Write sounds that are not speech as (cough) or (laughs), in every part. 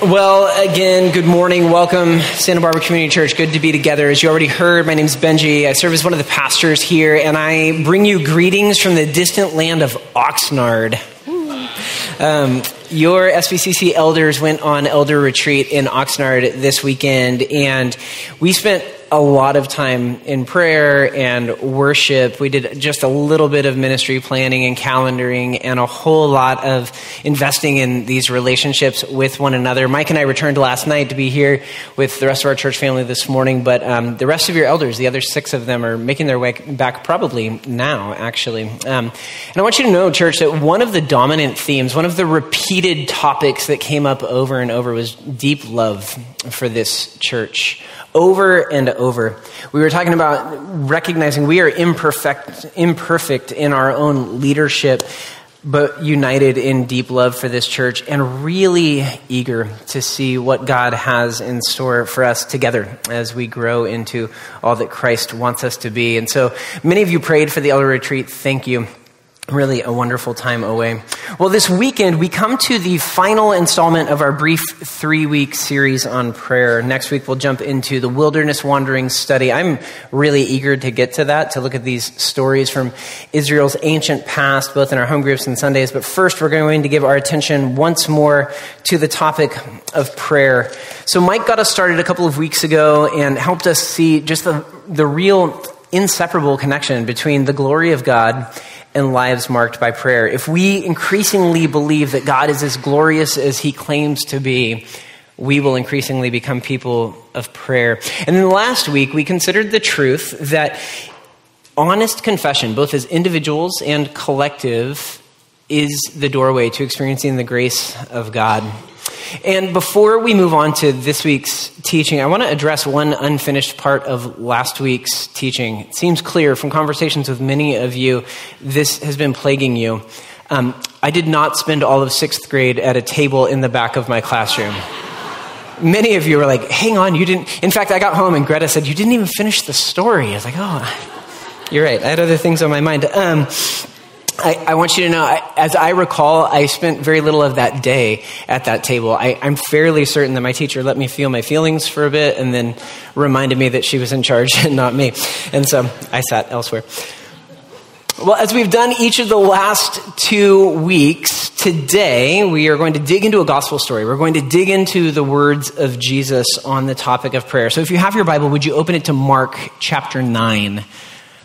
Well, again, good morning. Welcome, Santa Barbara Community Church. Good to be together. As you already heard, my name is Benji. I serve as one of the pastors here, and I bring you greetings from the distant land of Oxnard. Um, your SBCC elders went on elder retreat in Oxnard this weekend, and we spent a lot of time in prayer and worship. We did just a little bit of ministry planning and calendaring and a whole lot of investing in these relationships with one another. Mike and I returned last night to be here with the rest of our church family this morning, but um, the rest of your elders, the other six of them, are making their way back probably now, actually. Um, and I want you to know, church, that one of the dominant themes, one of the repeated topics that came up over and over was deep love for this church over and over. We were talking about recognizing we are imperfect, imperfect in our own leadership, but united in deep love for this church and really eager to see what God has in store for us together as we grow into all that Christ wants us to be. And so many of you prayed for the elder retreat. Thank you really a wonderful time away. Well, this weekend we come to the final installment of our brief three week series on prayer. Next week we'll jump into the wilderness wandering study. I'm really eager to get to that, to look at these stories from Israel's ancient past, both in our home groups and Sundays. But first we're going to give our attention once more to the topic of prayer. So Mike got us started a couple of weeks ago and helped us see just the, the real inseparable connection between the glory of God and lives marked by prayer. If we increasingly believe that God is as glorious as he claims to be, we will increasingly become people of prayer. And then last week, we considered the truth that honest confession, both as individuals and collective, is the doorway to experiencing the grace of God. And before we move on to this week's teaching, I want to address one unfinished part of last week's teaching. It seems clear from conversations with many of you, this has been plaguing you. Um, I did not spend all of sixth grade at a table in the back of my classroom. Many of you were like, hang on, you didn't. In fact, I got home and Greta said, you didn't even finish the story. I was like, oh, you're right. I had other things on my mind. Um, I, I, want you to know, I, as I recall, I spent very little of that day at that table. I, am fairly certain that my teacher let me feel my feelings for a bit and then reminded me that she was in charge and not me. And so I sat elsewhere. Well, as we've done each of the last two weeks, today we are going to dig into a gospel story. We're going to dig into the words of Jesus on the topic of prayer. So if you have your Bible, would you open it to Mark chapter 9?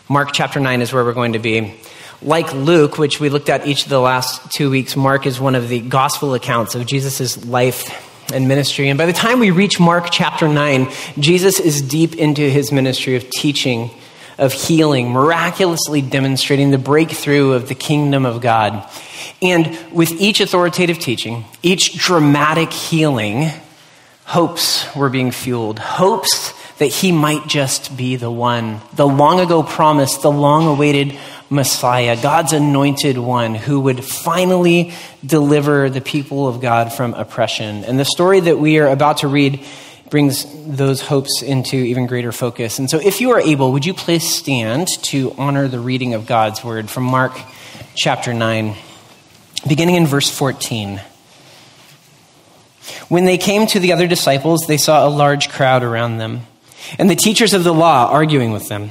Mark chapter 9 is where we're going to be. Like Luke, which we looked at each of the last two weeks, Mark is one of the gospel accounts of Jesus' life and ministry. And by the time we reach Mark chapter 9, Jesus is deep into his ministry of teaching, of healing, miraculously demonstrating the breakthrough of the kingdom of God. And with each authoritative teaching, each dramatic healing, hopes were being fueled. Hopes that he might just be the one, the long ago promised, the long awaited Messiah, God's anointed one who would finally deliver the people of God from oppression. And the story that we are about to read brings those hopes into even greater focus. And so, if you are able, would you please stand to honor the reading of God's word from Mark chapter 9, beginning in verse 14. When they came to the other disciples, they saw a large crowd around them, and the teachers of the law arguing with them.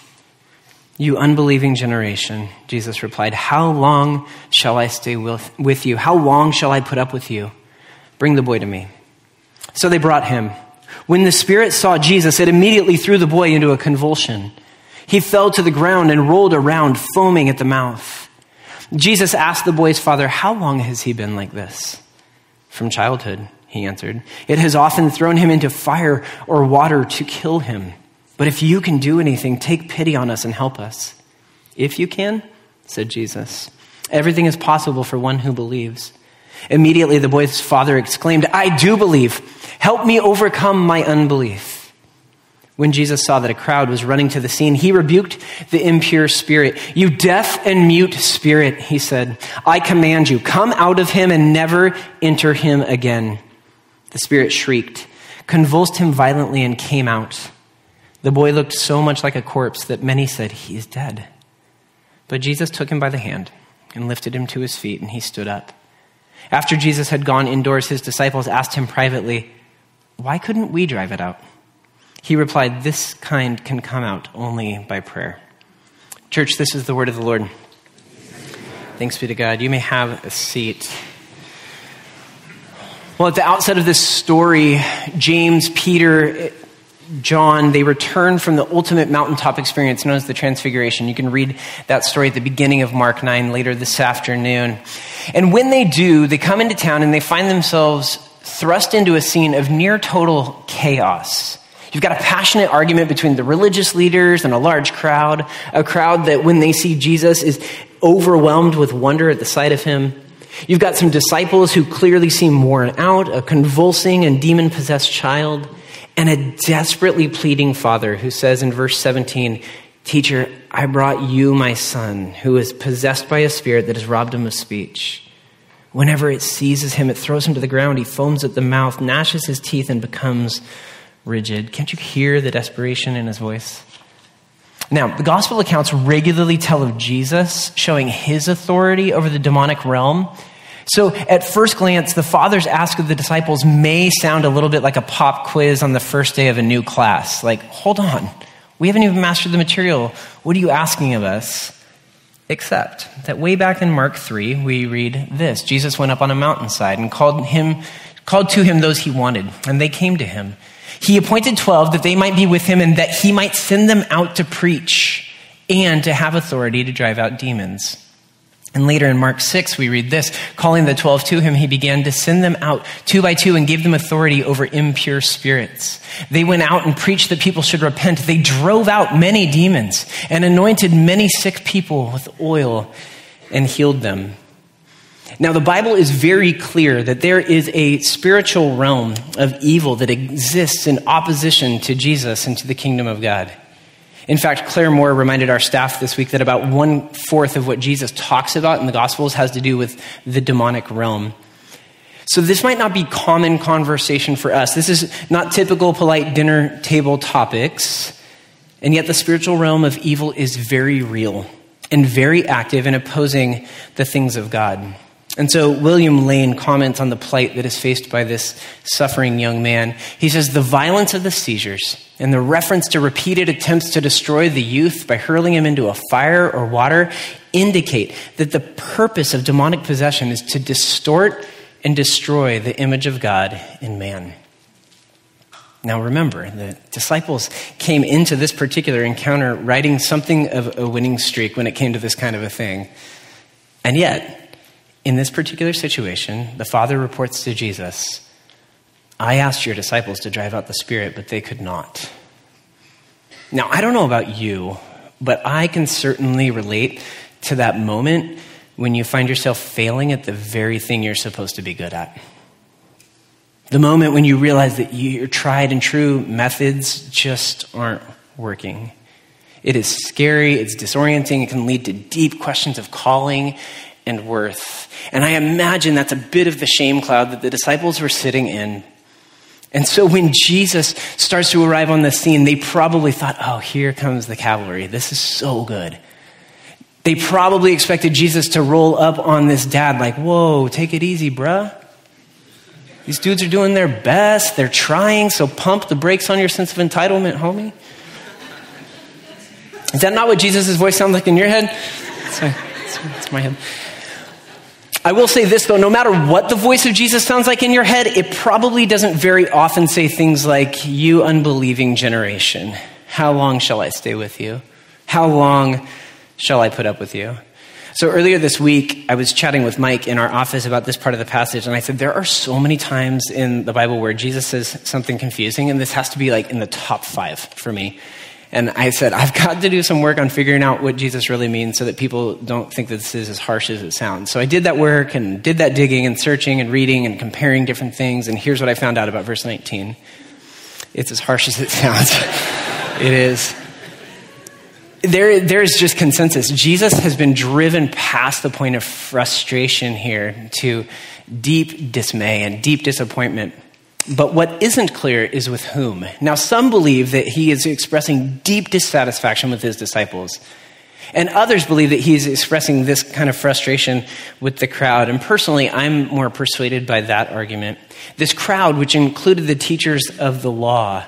You unbelieving generation, Jesus replied, How long shall I stay with, with you? How long shall I put up with you? Bring the boy to me. So they brought him. When the spirit saw Jesus, it immediately threw the boy into a convulsion. He fell to the ground and rolled around, foaming at the mouth. Jesus asked the boy's father, How long has he been like this? From childhood, he answered. It has often thrown him into fire or water to kill him. But if you can do anything, take pity on us and help us. If you can, said Jesus, everything is possible for one who believes. Immediately the boy's father exclaimed, I do believe. Help me overcome my unbelief. When Jesus saw that a crowd was running to the scene, he rebuked the impure spirit. You deaf and mute spirit, he said, I command you, come out of him and never enter him again. The spirit shrieked, convulsed him violently, and came out. The boy looked so much like a corpse that many said, He is dead. But Jesus took him by the hand and lifted him to his feet, and he stood up. After Jesus had gone indoors, his disciples asked him privately, Why couldn't we drive it out? He replied, This kind can come out only by prayer. Church, this is the word of the Lord. Thanks be to God. You may have a seat. Well, at the outset of this story, James, Peter, John, they return from the ultimate mountaintop experience known as the Transfiguration. You can read that story at the beginning of Mark 9 later this afternoon. And when they do, they come into town and they find themselves thrust into a scene of near total chaos. You've got a passionate argument between the religious leaders and a large crowd, a crowd that when they see Jesus is overwhelmed with wonder at the sight of him. You've got some disciples who clearly seem worn out, a convulsing and demon possessed child, and a desperately pleading father who says in verse 17, Teacher, I brought you my son who is possessed by a spirit that has robbed him of speech. Whenever it seizes him, it throws him to the ground. He foams at the mouth, gnashes his teeth, and becomes rigid. Can't you hear the desperation in his voice? Now, the gospel accounts regularly tell of Jesus showing his authority over the demonic realm. So, at first glance, the Father's ask of the disciples may sound a little bit like a pop quiz on the first day of a new class. Like, hold on, we haven't even mastered the material. What are you asking of us? Except that way back in Mark 3, we read this Jesus went up on a mountainside and called, him, called to him those he wanted, and they came to him. He appointed 12 that they might be with him and that he might send them out to preach and to have authority to drive out demons. And later in Mark 6, we read this calling the 12 to him, he began to send them out two by two and gave them authority over impure spirits. They went out and preached that people should repent. They drove out many demons and anointed many sick people with oil and healed them. Now, the Bible is very clear that there is a spiritual realm of evil that exists in opposition to Jesus and to the kingdom of God. In fact, Claire Moore reminded our staff this week that about one fourth of what Jesus talks about in the Gospels has to do with the demonic realm. So, this might not be common conversation for us. This is not typical polite dinner table topics. And yet, the spiritual realm of evil is very real and very active in opposing the things of God. And so William Lane comments on the plight that is faced by this suffering young man. He says, The violence of the seizures and the reference to repeated attempts to destroy the youth by hurling him into a fire or water indicate that the purpose of demonic possession is to distort and destroy the image of God in man. Now remember, the disciples came into this particular encounter riding something of a winning streak when it came to this kind of a thing. And yet, in this particular situation, the Father reports to Jesus, I asked your disciples to drive out the Spirit, but they could not. Now, I don't know about you, but I can certainly relate to that moment when you find yourself failing at the very thing you're supposed to be good at. The moment when you realize that your tried and true methods just aren't working. It is scary, it's disorienting, it can lead to deep questions of calling and worth. And I imagine that's a bit of the shame cloud that the disciples were sitting in. And so when Jesus starts to arrive on the scene, they probably thought, oh, here comes the cavalry. This is so good. They probably expected Jesus to roll up on this dad, like, whoa, take it easy, bruh. These dudes are doing their best. They're trying, so pump the brakes on your sense of entitlement, homie. Is that not what Jesus' voice sounds like in your head? That's my head. I will say this though, no matter what the voice of Jesus sounds like in your head, it probably doesn't very often say things like, You unbelieving generation, how long shall I stay with you? How long shall I put up with you? So earlier this week, I was chatting with Mike in our office about this part of the passage, and I said, There are so many times in the Bible where Jesus says something confusing, and this has to be like in the top five for me. And I said, I've got to do some work on figuring out what Jesus really means so that people don't think that this is as harsh as it sounds. So I did that work and did that digging and searching and reading and comparing different things. And here's what I found out about verse 19 it's as harsh as it sounds. (laughs) It is. There, there's just consensus. Jesus has been driven past the point of frustration here to deep dismay and deep disappointment. But what isn't clear is with whom. Now, some believe that he is expressing deep dissatisfaction with his disciples. And others believe that he's expressing this kind of frustration with the crowd. And personally, I'm more persuaded by that argument. This crowd, which included the teachers of the law,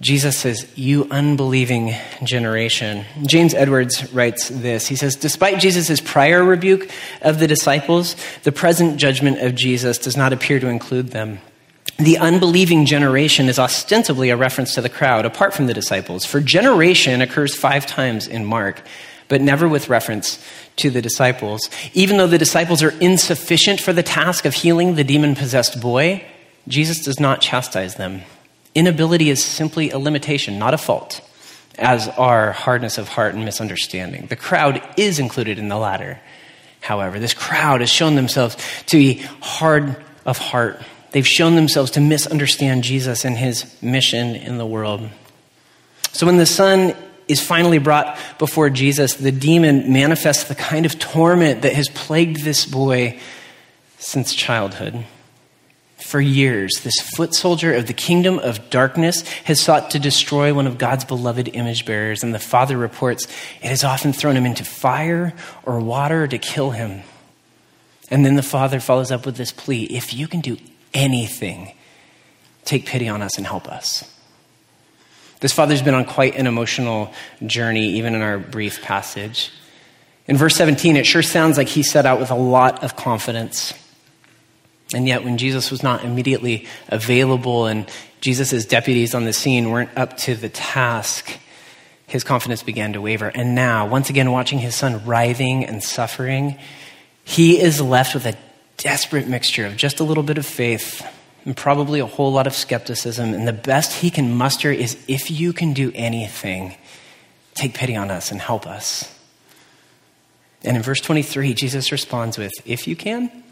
Jesus says, You unbelieving generation. James Edwards writes this. He says, Despite Jesus' prior rebuke of the disciples, the present judgment of Jesus does not appear to include them. The unbelieving generation is ostensibly a reference to the crowd, apart from the disciples. For generation occurs five times in Mark, but never with reference to the disciples. Even though the disciples are insufficient for the task of healing the demon possessed boy, Jesus does not chastise them. Inability is simply a limitation, not a fault, as are hardness of heart and misunderstanding. The crowd is included in the latter. However, this crowd has shown themselves to be hard of heart. They've shown themselves to misunderstand Jesus and his mission in the world. So when the son is finally brought before Jesus, the demon manifests the kind of torment that has plagued this boy since childhood. For years, this foot soldier of the kingdom of darkness has sought to destroy one of God's beloved image bearers, and the father reports it has often thrown him into fire or water to kill him. And then the father follows up with this plea if you can do anything, take pity on us and help us. This father's been on quite an emotional journey, even in our brief passage. In verse 17, it sure sounds like he set out with a lot of confidence. And yet, when Jesus was not immediately available and Jesus' deputies on the scene weren't up to the task, his confidence began to waver. And now, once again, watching his son writhing and suffering, he is left with a desperate mixture of just a little bit of faith and probably a whole lot of skepticism. And the best he can muster is if you can do anything, take pity on us and help us. And in verse 23, Jesus responds with, If you can,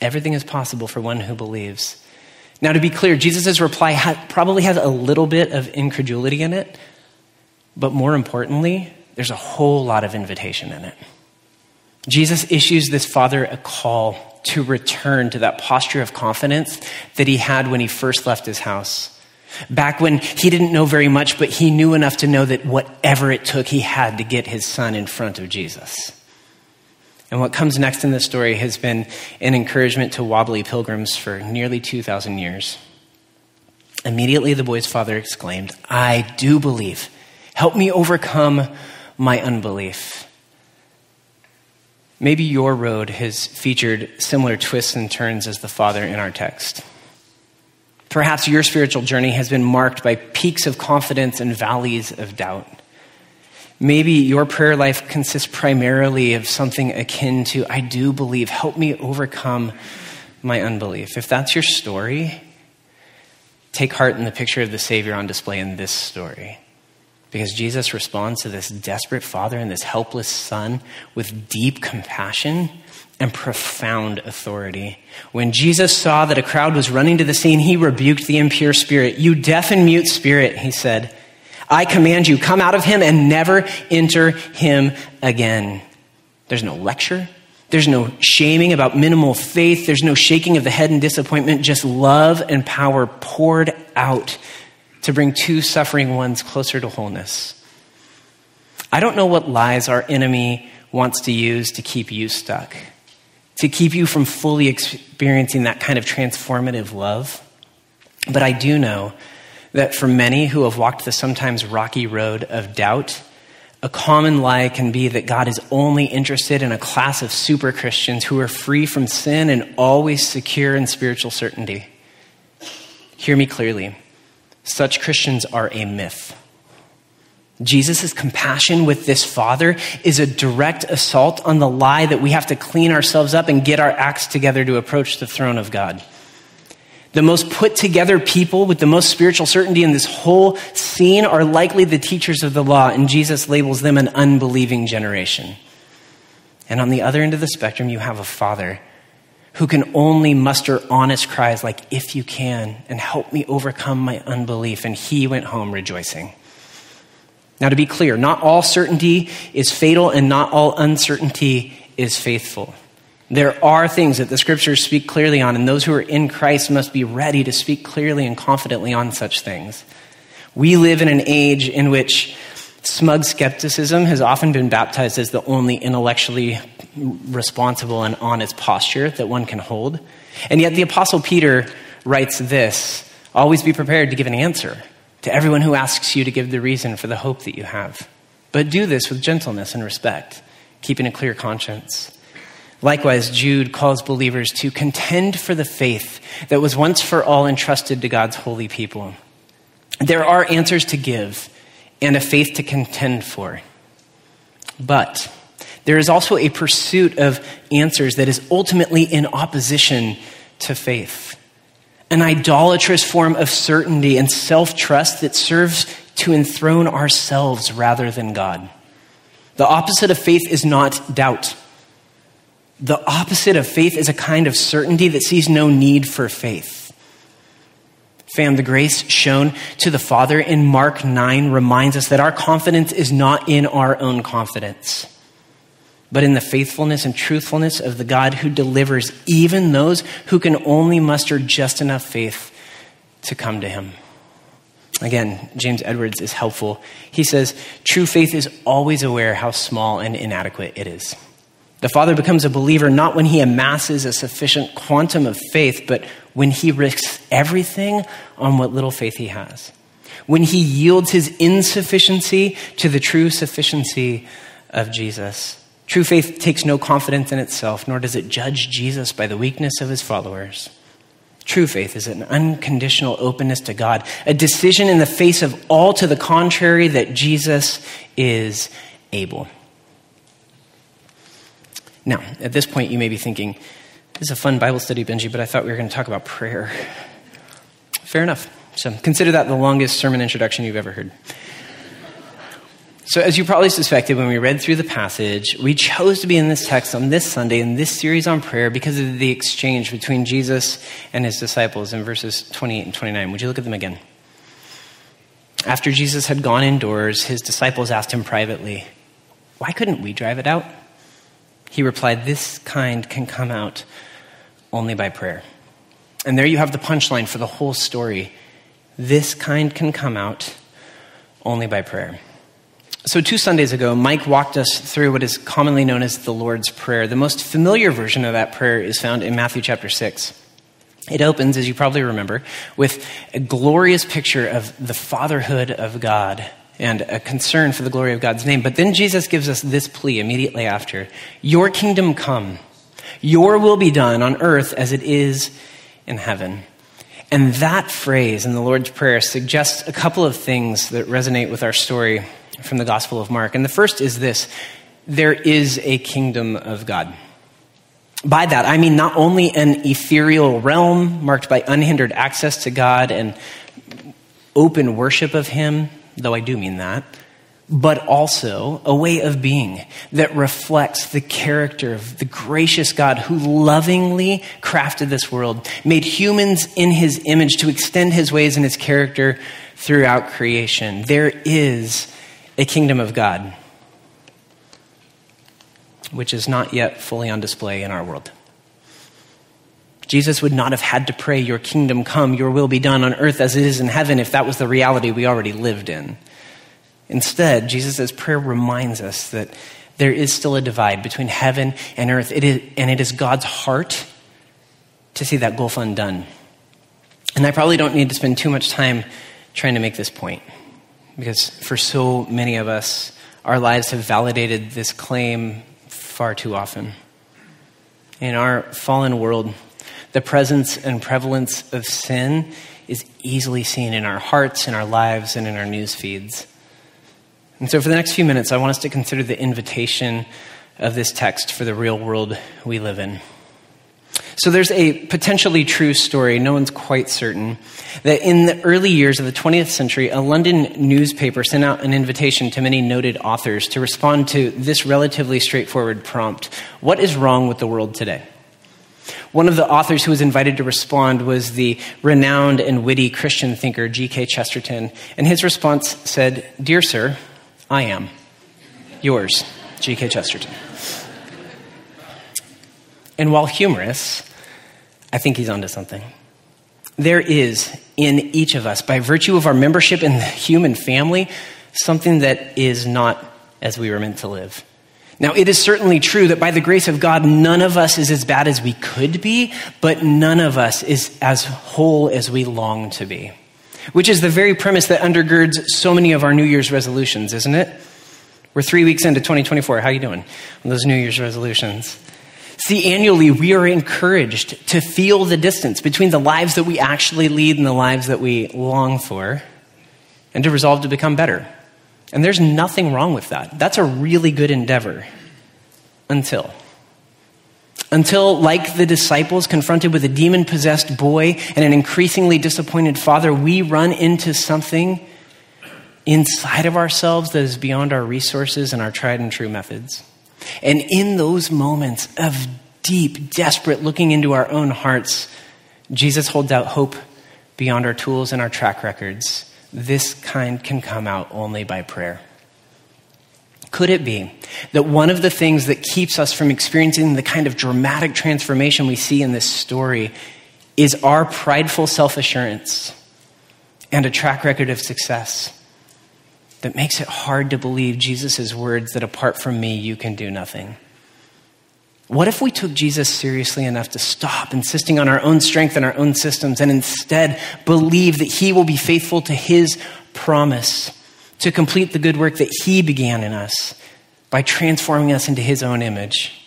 Everything is possible for one who believes. Now, to be clear, Jesus' reply probably has a little bit of incredulity in it, but more importantly, there's a whole lot of invitation in it. Jesus issues this father a call to return to that posture of confidence that he had when he first left his house. Back when he didn't know very much, but he knew enough to know that whatever it took, he had to get his son in front of Jesus. And what comes next in this story has been an encouragement to wobbly pilgrims for nearly 2,000 years. Immediately, the boy's father exclaimed, I do believe. Help me overcome my unbelief. Maybe your road has featured similar twists and turns as the father in our text. Perhaps your spiritual journey has been marked by peaks of confidence and valleys of doubt. Maybe your prayer life consists primarily of something akin to, I do believe, help me overcome my unbelief. If that's your story, take heart in the picture of the Savior on display in this story. Because Jesus responds to this desperate father and this helpless son with deep compassion and profound authority. When Jesus saw that a crowd was running to the scene, he rebuked the impure spirit. You deaf and mute spirit, he said. I command you, come out of him and never enter him again. There's no lecture. There's no shaming about minimal faith. There's no shaking of the head in disappointment. Just love and power poured out to bring two suffering ones closer to wholeness. I don't know what lies our enemy wants to use to keep you stuck, to keep you from fully experiencing that kind of transformative love. But I do know that for many who have walked the sometimes rocky road of doubt, a common lie can be that God is only interested in a class of super Christians who are free from sin and always secure in spiritual certainty. Hear me clearly. Such Christians are a myth. Jesus' compassion with this father is a direct assault on the lie that we have to clean ourselves up and get our acts together to approach the throne of God. The most put together people with the most spiritual certainty in this whole scene are likely the teachers of the law, and Jesus labels them an unbelieving generation. And on the other end of the spectrum, you have a father who can only muster honest cries like, If you can, and help me overcome my unbelief. And he went home rejoicing. Now, to be clear, not all certainty is fatal and not all uncertainty is faithful. There are things that the scriptures speak clearly on, and those who are in Christ must be ready to speak clearly and confidently on such things. We live in an age in which smug skepticism has often been baptized as the only intellectually responsible and honest posture that one can hold. And yet, the Apostle Peter writes this always be prepared to give an answer to everyone who asks you to give the reason for the hope that you have. But do this with gentleness and respect, keeping a clear conscience. Likewise, Jude calls believers to contend for the faith that was once for all entrusted to God's holy people. There are answers to give and a faith to contend for. But there is also a pursuit of answers that is ultimately in opposition to faith. An idolatrous form of certainty and self trust that serves to enthrone ourselves rather than God. The opposite of faith is not doubt. The opposite of faith is a kind of certainty that sees no need for faith. Fam, the grace shown to the Father in Mark 9 reminds us that our confidence is not in our own confidence but in the faithfulness and truthfulness of the God who delivers even those who can only muster just enough faith to come to him. Again, James Edwards is helpful. He says, True faith is always aware how small and inadequate it is. The Father becomes a believer not when he amasses a sufficient quantum of faith, but when he risks everything on what little faith he has. When he yields his insufficiency to the true sufficiency of Jesus. True faith takes no confidence in itself, nor does it judge Jesus by the weakness of his followers. True faith is an unconditional openness to God, a decision in the face of all to the contrary that Jesus is able. Now, at this point, you may be thinking, this is a fun Bible study, Benji, but I thought we were going to talk about prayer. Fair enough. So consider that the longest sermon introduction you've ever heard. So, as you probably suspected when we read through the passage, we chose to be in this text on this Sunday in this series on prayer because of the exchange between Jesus and his disciples in verses 28 and 29. Would you look at them again? After Jesus had gone indoors, his disciples asked him privately, Why couldn't we drive it out? He replied, This kind can come out only by prayer. And there you have the punchline for the whole story. This kind can come out only by prayer. So, two Sundays ago, Mike walked us through what is commonly known as the Lord's Prayer. The most familiar version of that prayer is found in Matthew chapter 6. It opens, as you probably remember, with a glorious picture of the fatherhood of God and a concern for the glory of God's name. But then Jesus gives us this plea immediately after Your kingdom come, your will be done on earth as it is in heaven. And that phrase in the Lord's Prayer suggests a couple of things that resonate with our story from the Gospel of Mark. And the first is this there is a kingdom of God. By that, I mean not only an ethereal realm marked by unhindered access to God and open worship of Him, though I do mean that, but also a way of being that reflects the character of the gracious God who lovingly crafted this world, made humans in His image to extend His ways and His character throughout creation. There is a kingdom of God, which is not yet fully on display in our world. Jesus would not have had to pray, Your kingdom come, your will be done on earth as it is in heaven, if that was the reality we already lived in. Instead, Jesus' prayer reminds us that there is still a divide between heaven and earth, it is, and it is God's heart to see that gulf undone. And I probably don't need to spend too much time trying to make this point because for so many of us, our lives have validated this claim far too often. In our fallen world, the presence and prevalence of sin is easily seen in our hearts, in our lives, and in our news feeds. And so, for the next few minutes, I want us to consider the invitation of this text for the real world we live in. So there's a potentially true story, no one's quite certain, that in the early years of the 20th century, a London newspaper sent out an invitation to many noted authors to respond to this relatively straightforward prompt What is wrong with the world today? One of the authors who was invited to respond was the renowned and witty Christian thinker G.K. Chesterton, and his response said, Dear sir, I am. Yours, G.K. Chesterton. And while humorous, I think he's onto something. There is in each of us, by virtue of our membership in the human family, something that is not as we were meant to live. Now, it is certainly true that by the grace of God, none of us is as bad as we could be, but none of us is as whole as we long to be. Which is the very premise that undergirds so many of our New Year's resolutions, isn't it? We're three weeks into 2024. How are you doing on those New Year's resolutions? See, annually, we are encouraged to feel the distance between the lives that we actually lead and the lives that we long for, and to resolve to become better. And there's nothing wrong with that. That's a really good endeavor. Until. Until, like the disciples confronted with a demon possessed boy and an increasingly disappointed father, we run into something inside of ourselves that is beyond our resources and our tried and true methods. And in those moments of deep, desperate looking into our own hearts, Jesus holds out hope beyond our tools and our track records. This kind can come out only by prayer. Could it be that one of the things that keeps us from experiencing the kind of dramatic transformation we see in this story is our prideful self assurance and a track record of success? that makes it hard to believe Jesus' words that apart from me, you can do nothing. What if we took Jesus seriously enough to stop insisting on our own strength and our own systems and instead believe that He will be faithful to His promise to complete the good work that He began in us by transforming us into His own image?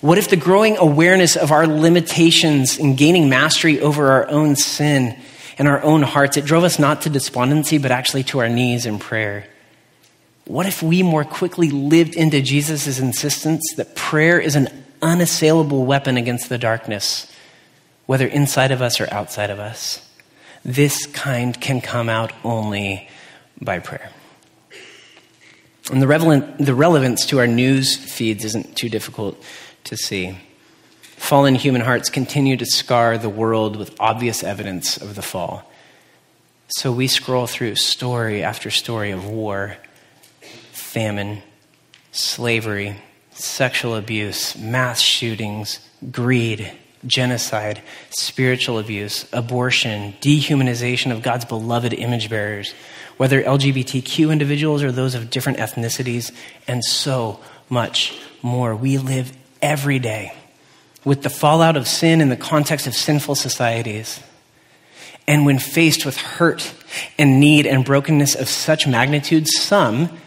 What if the growing awareness of our limitations and gaining mastery over our own sin in our own hearts, it drove us not to despondency, but actually to our knees in prayer. What if we more quickly lived into Jesus' insistence that prayer is an unassailable weapon against the darkness, whether inside of us or outside of us? This kind can come out only by prayer. And the, relevant, the relevance to our news feeds isn't too difficult to see. Fallen human hearts continue to scar the world with obvious evidence of the fall. So we scroll through story after story of war, famine, slavery, sexual abuse, mass shootings, greed, genocide, spiritual abuse, abortion, dehumanization of God's beloved image bearers, whether LGBTQ individuals or those of different ethnicities, and so much more. We live every day with the fallout of sin in the context of sinful societies. And when faced with hurt and need and brokenness of such magnitude, some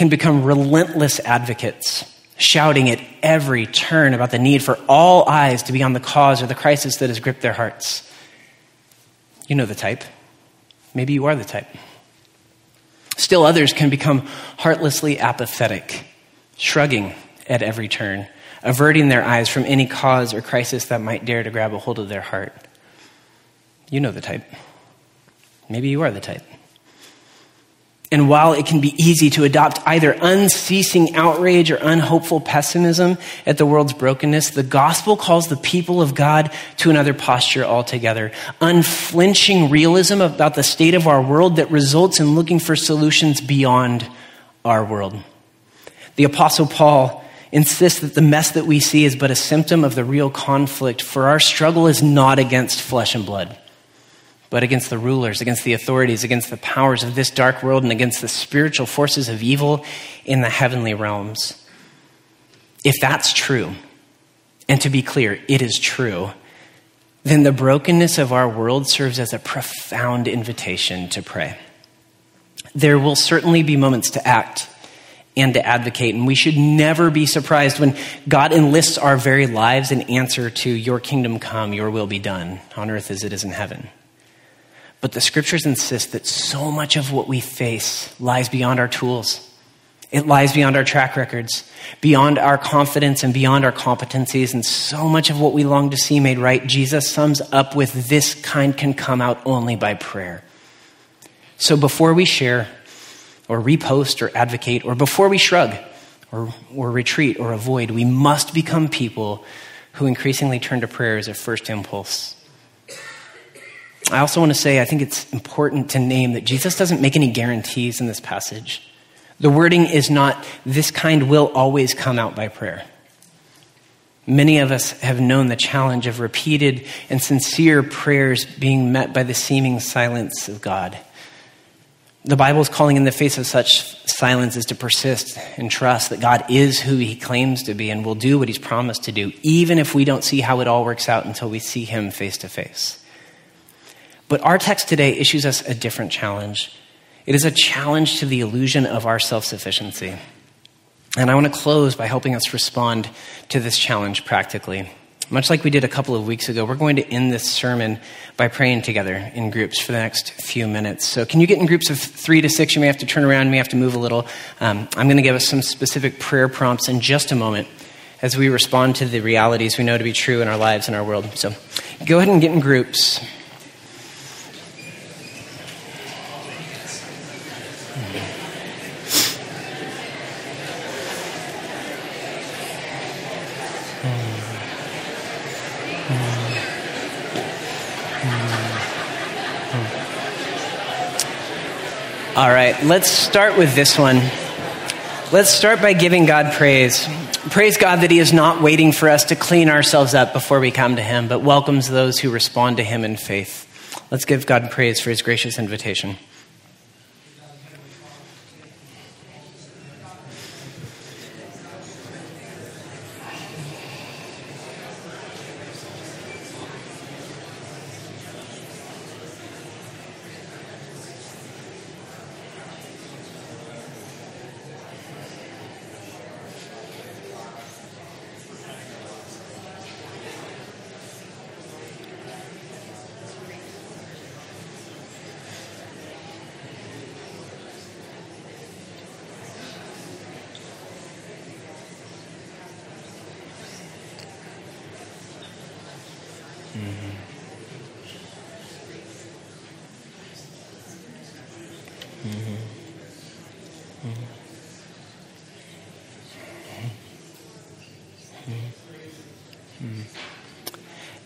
can become relentless advocates, shouting at every turn about the need for all eyes to be on the cause or the crisis that has gripped their hearts. You know the type. Maybe you are the type. Still, others can become heartlessly apathetic, shrugging at every turn averting their eyes from any cause or crisis that might dare to grab a hold of their heart. You know the type. Maybe you are the type. And while it can be easy to adopt either unceasing outrage or unhopeful pessimism at the world's brokenness, the gospel calls the people of God to another posture altogether. Unflinching realism about the state of our world that results in looking for solutions beyond our world. The Apostle Paul insists that the mess that we see is but a symptom of the real conflict, for our struggle is not against flesh and blood, but against the rulers, against the authorities, against the powers of this dark world, and against the spiritual forces of evil in the heavenly realms. If that's true, and to be clear, it is true, then the brokenness of our world serves as a profound invitation to pray. There will certainly be moments to act and to advocate. And we should never be surprised when God enlists our very lives in answer to your kingdom come, your will be done on earth as it is in heaven. But the scriptures insist that so much of what we face lies beyond our tools. It lies beyond our track records, beyond our confidence, and beyond our competencies. And so much of what we long to see made right, Jesus sums up with this kind can come out only by prayer. So before we share, or repost or advocate, or before we shrug or, or retreat or avoid, we must become people who increasingly turn to prayer as a first impulse. I also want to say I think it's important to name that Jesus doesn't make any guarantees in this passage. The wording is not, this kind will always come out by prayer. Many of us have known the challenge of repeated and sincere prayers being met by the seeming silence of God. The Bible's calling in the face of such silence is to persist and trust that God is who he claims to be and will do what he's promised to do, even if we don't see how it all works out until we see him face to face. But our text today issues us a different challenge. It is a challenge to the illusion of our self sufficiency. And I want to close by helping us respond to this challenge practically. Much like we did a couple of weeks ago, we're going to end this sermon by praying together in groups for the next few minutes. So, can you get in groups of three to six? You may have to turn around, you may have to move a little. Um, I'm going to give us some specific prayer prompts in just a moment as we respond to the realities we know to be true in our lives and our world. So, go ahead and get in groups. All right, let's start with this one. Let's start by giving God praise. Praise God that He is not waiting for us to clean ourselves up before we come to Him, but welcomes those who respond to Him in faith. Let's give God praise for His gracious invitation.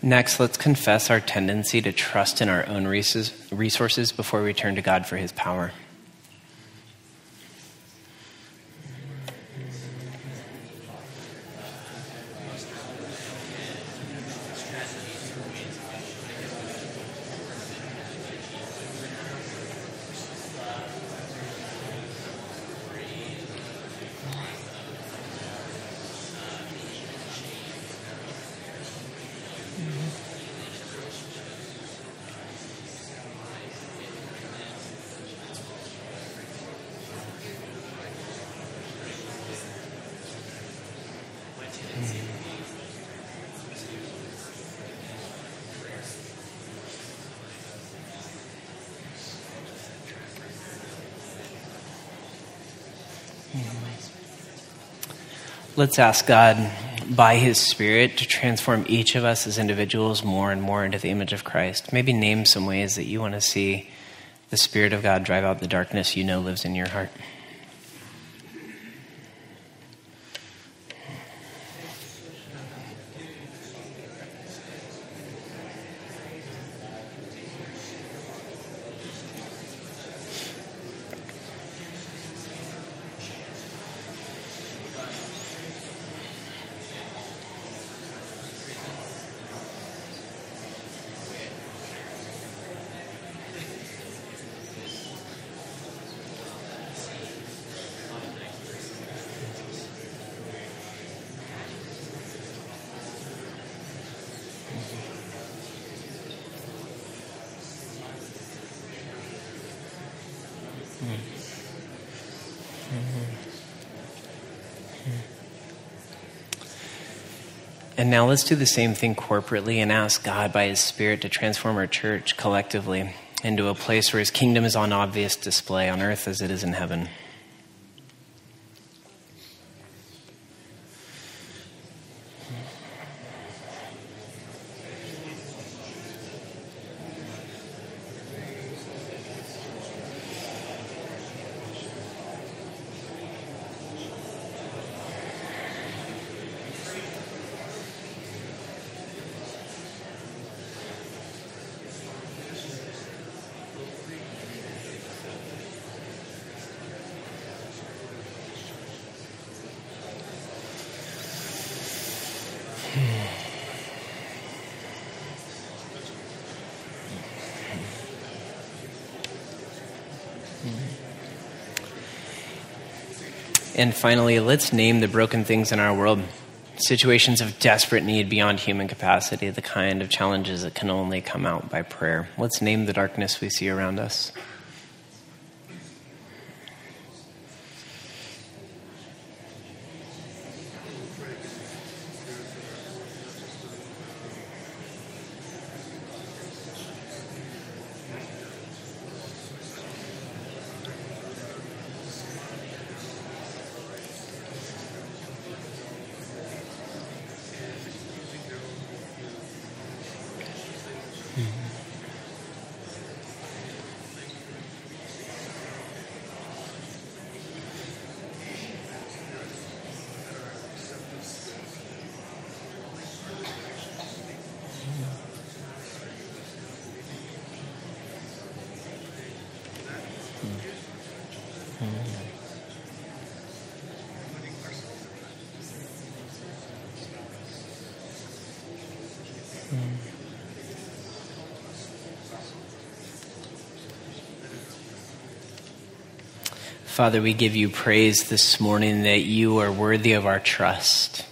Next, let's confess our tendency to trust in our own resources before we turn to God for his power. Let's ask God by His Spirit to transform each of us as individuals more and more into the image of Christ. Maybe name some ways that you want to see the Spirit of God drive out the darkness you know lives in your heart. And now let's do the same thing corporately and ask God by His Spirit to transform our church collectively into a place where His kingdom is on obvious display on earth as it is in heaven. And finally, let's name the broken things in our world situations of desperate need beyond human capacity, the kind of challenges that can only come out by prayer. Let's name the darkness we see around us. Father, we give you praise this morning that you are worthy of our trust.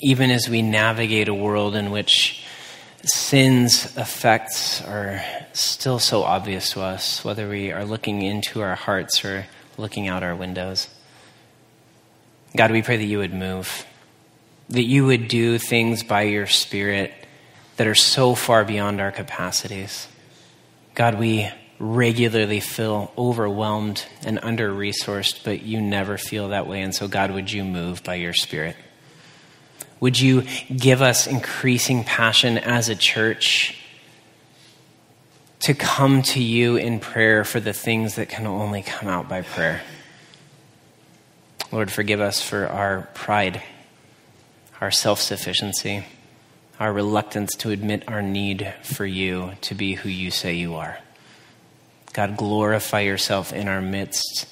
Even as we navigate a world in which sin's effects are still so obvious to us, whether we are looking into our hearts or looking out our windows. God, we pray that you would move, that you would do things by your Spirit that are so far beyond our capacities. God, we regularly feel overwhelmed and under resourced, but you never feel that way. And so, God, would you move by your Spirit? Would you give us increasing passion as a church to come to you in prayer for the things that can only come out by prayer? Lord, forgive us for our pride, our self sufficiency, our reluctance to admit our need for you to be who you say you are. God, glorify yourself in our midst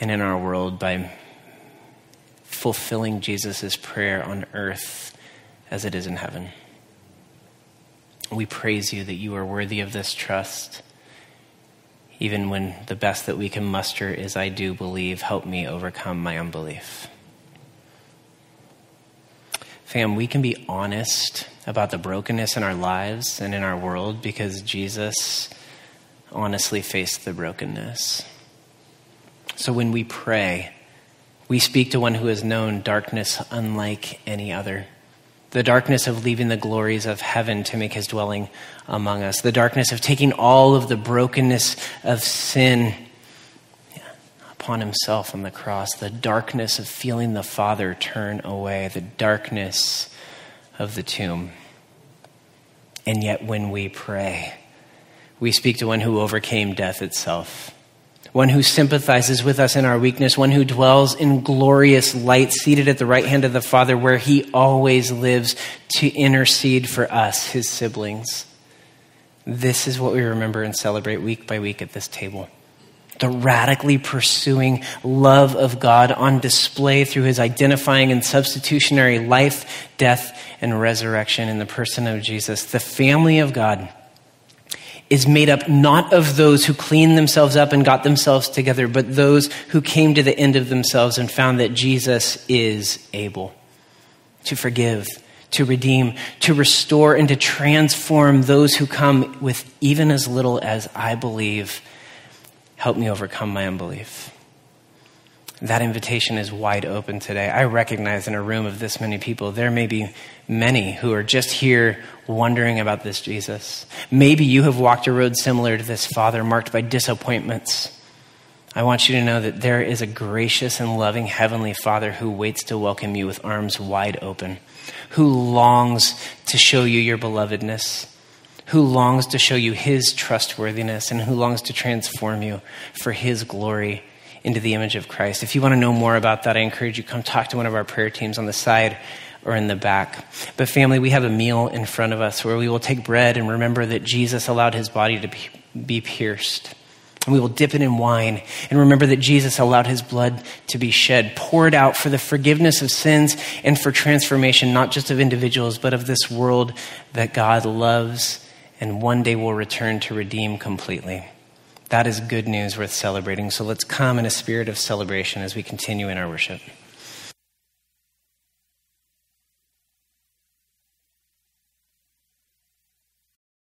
and in our world by fulfilling Jesus' prayer on earth as it is in heaven. We praise you that you are worthy of this trust, even when the best that we can muster is, I do believe, help me overcome my unbelief. Fam, we can be honest about the brokenness in our lives and in our world because Jesus honestly face the brokenness. So when we pray, we speak to one who has known darkness unlike any other. The darkness of leaving the glories of heaven to make his dwelling among us. The darkness of taking all of the brokenness of sin upon himself on the cross. The darkness of feeling the Father turn away. The darkness of the tomb. And yet, when we pray, we speak to one who overcame death itself, one who sympathizes with us in our weakness, one who dwells in glorious light, seated at the right hand of the Father, where he always lives to intercede for us, his siblings. This is what we remember and celebrate week by week at this table. The radically pursuing love of God on display through his identifying and substitutionary life, death, and resurrection in the person of Jesus. The family of God is made up not of those who cleaned themselves up and got themselves together, but those who came to the end of themselves and found that Jesus is able to forgive, to redeem, to restore, and to transform those who come with even as little as I believe. Help me overcome my unbelief. That invitation is wide open today. I recognize in a room of this many people, there may be many who are just here wondering about this Jesus. Maybe you have walked a road similar to this Father, marked by disappointments. I want you to know that there is a gracious and loving Heavenly Father who waits to welcome you with arms wide open, who longs to show you your belovedness, who longs to show you His trustworthiness, and who longs to transform you for His glory into the image of Christ. If you want to know more about that, I encourage you come talk to one of our prayer teams on the side or in the back. But family, we have a meal in front of us where we will take bread and remember that Jesus allowed his body to be pierced. And we will dip it in wine and remember that Jesus allowed his blood to be shed, poured out for the forgiveness of sins and for transformation, not just of individuals, but of this world that God loves and one day will return to redeem completely. That is good news worth celebrating. So let's come in a spirit of celebration as we continue in our worship.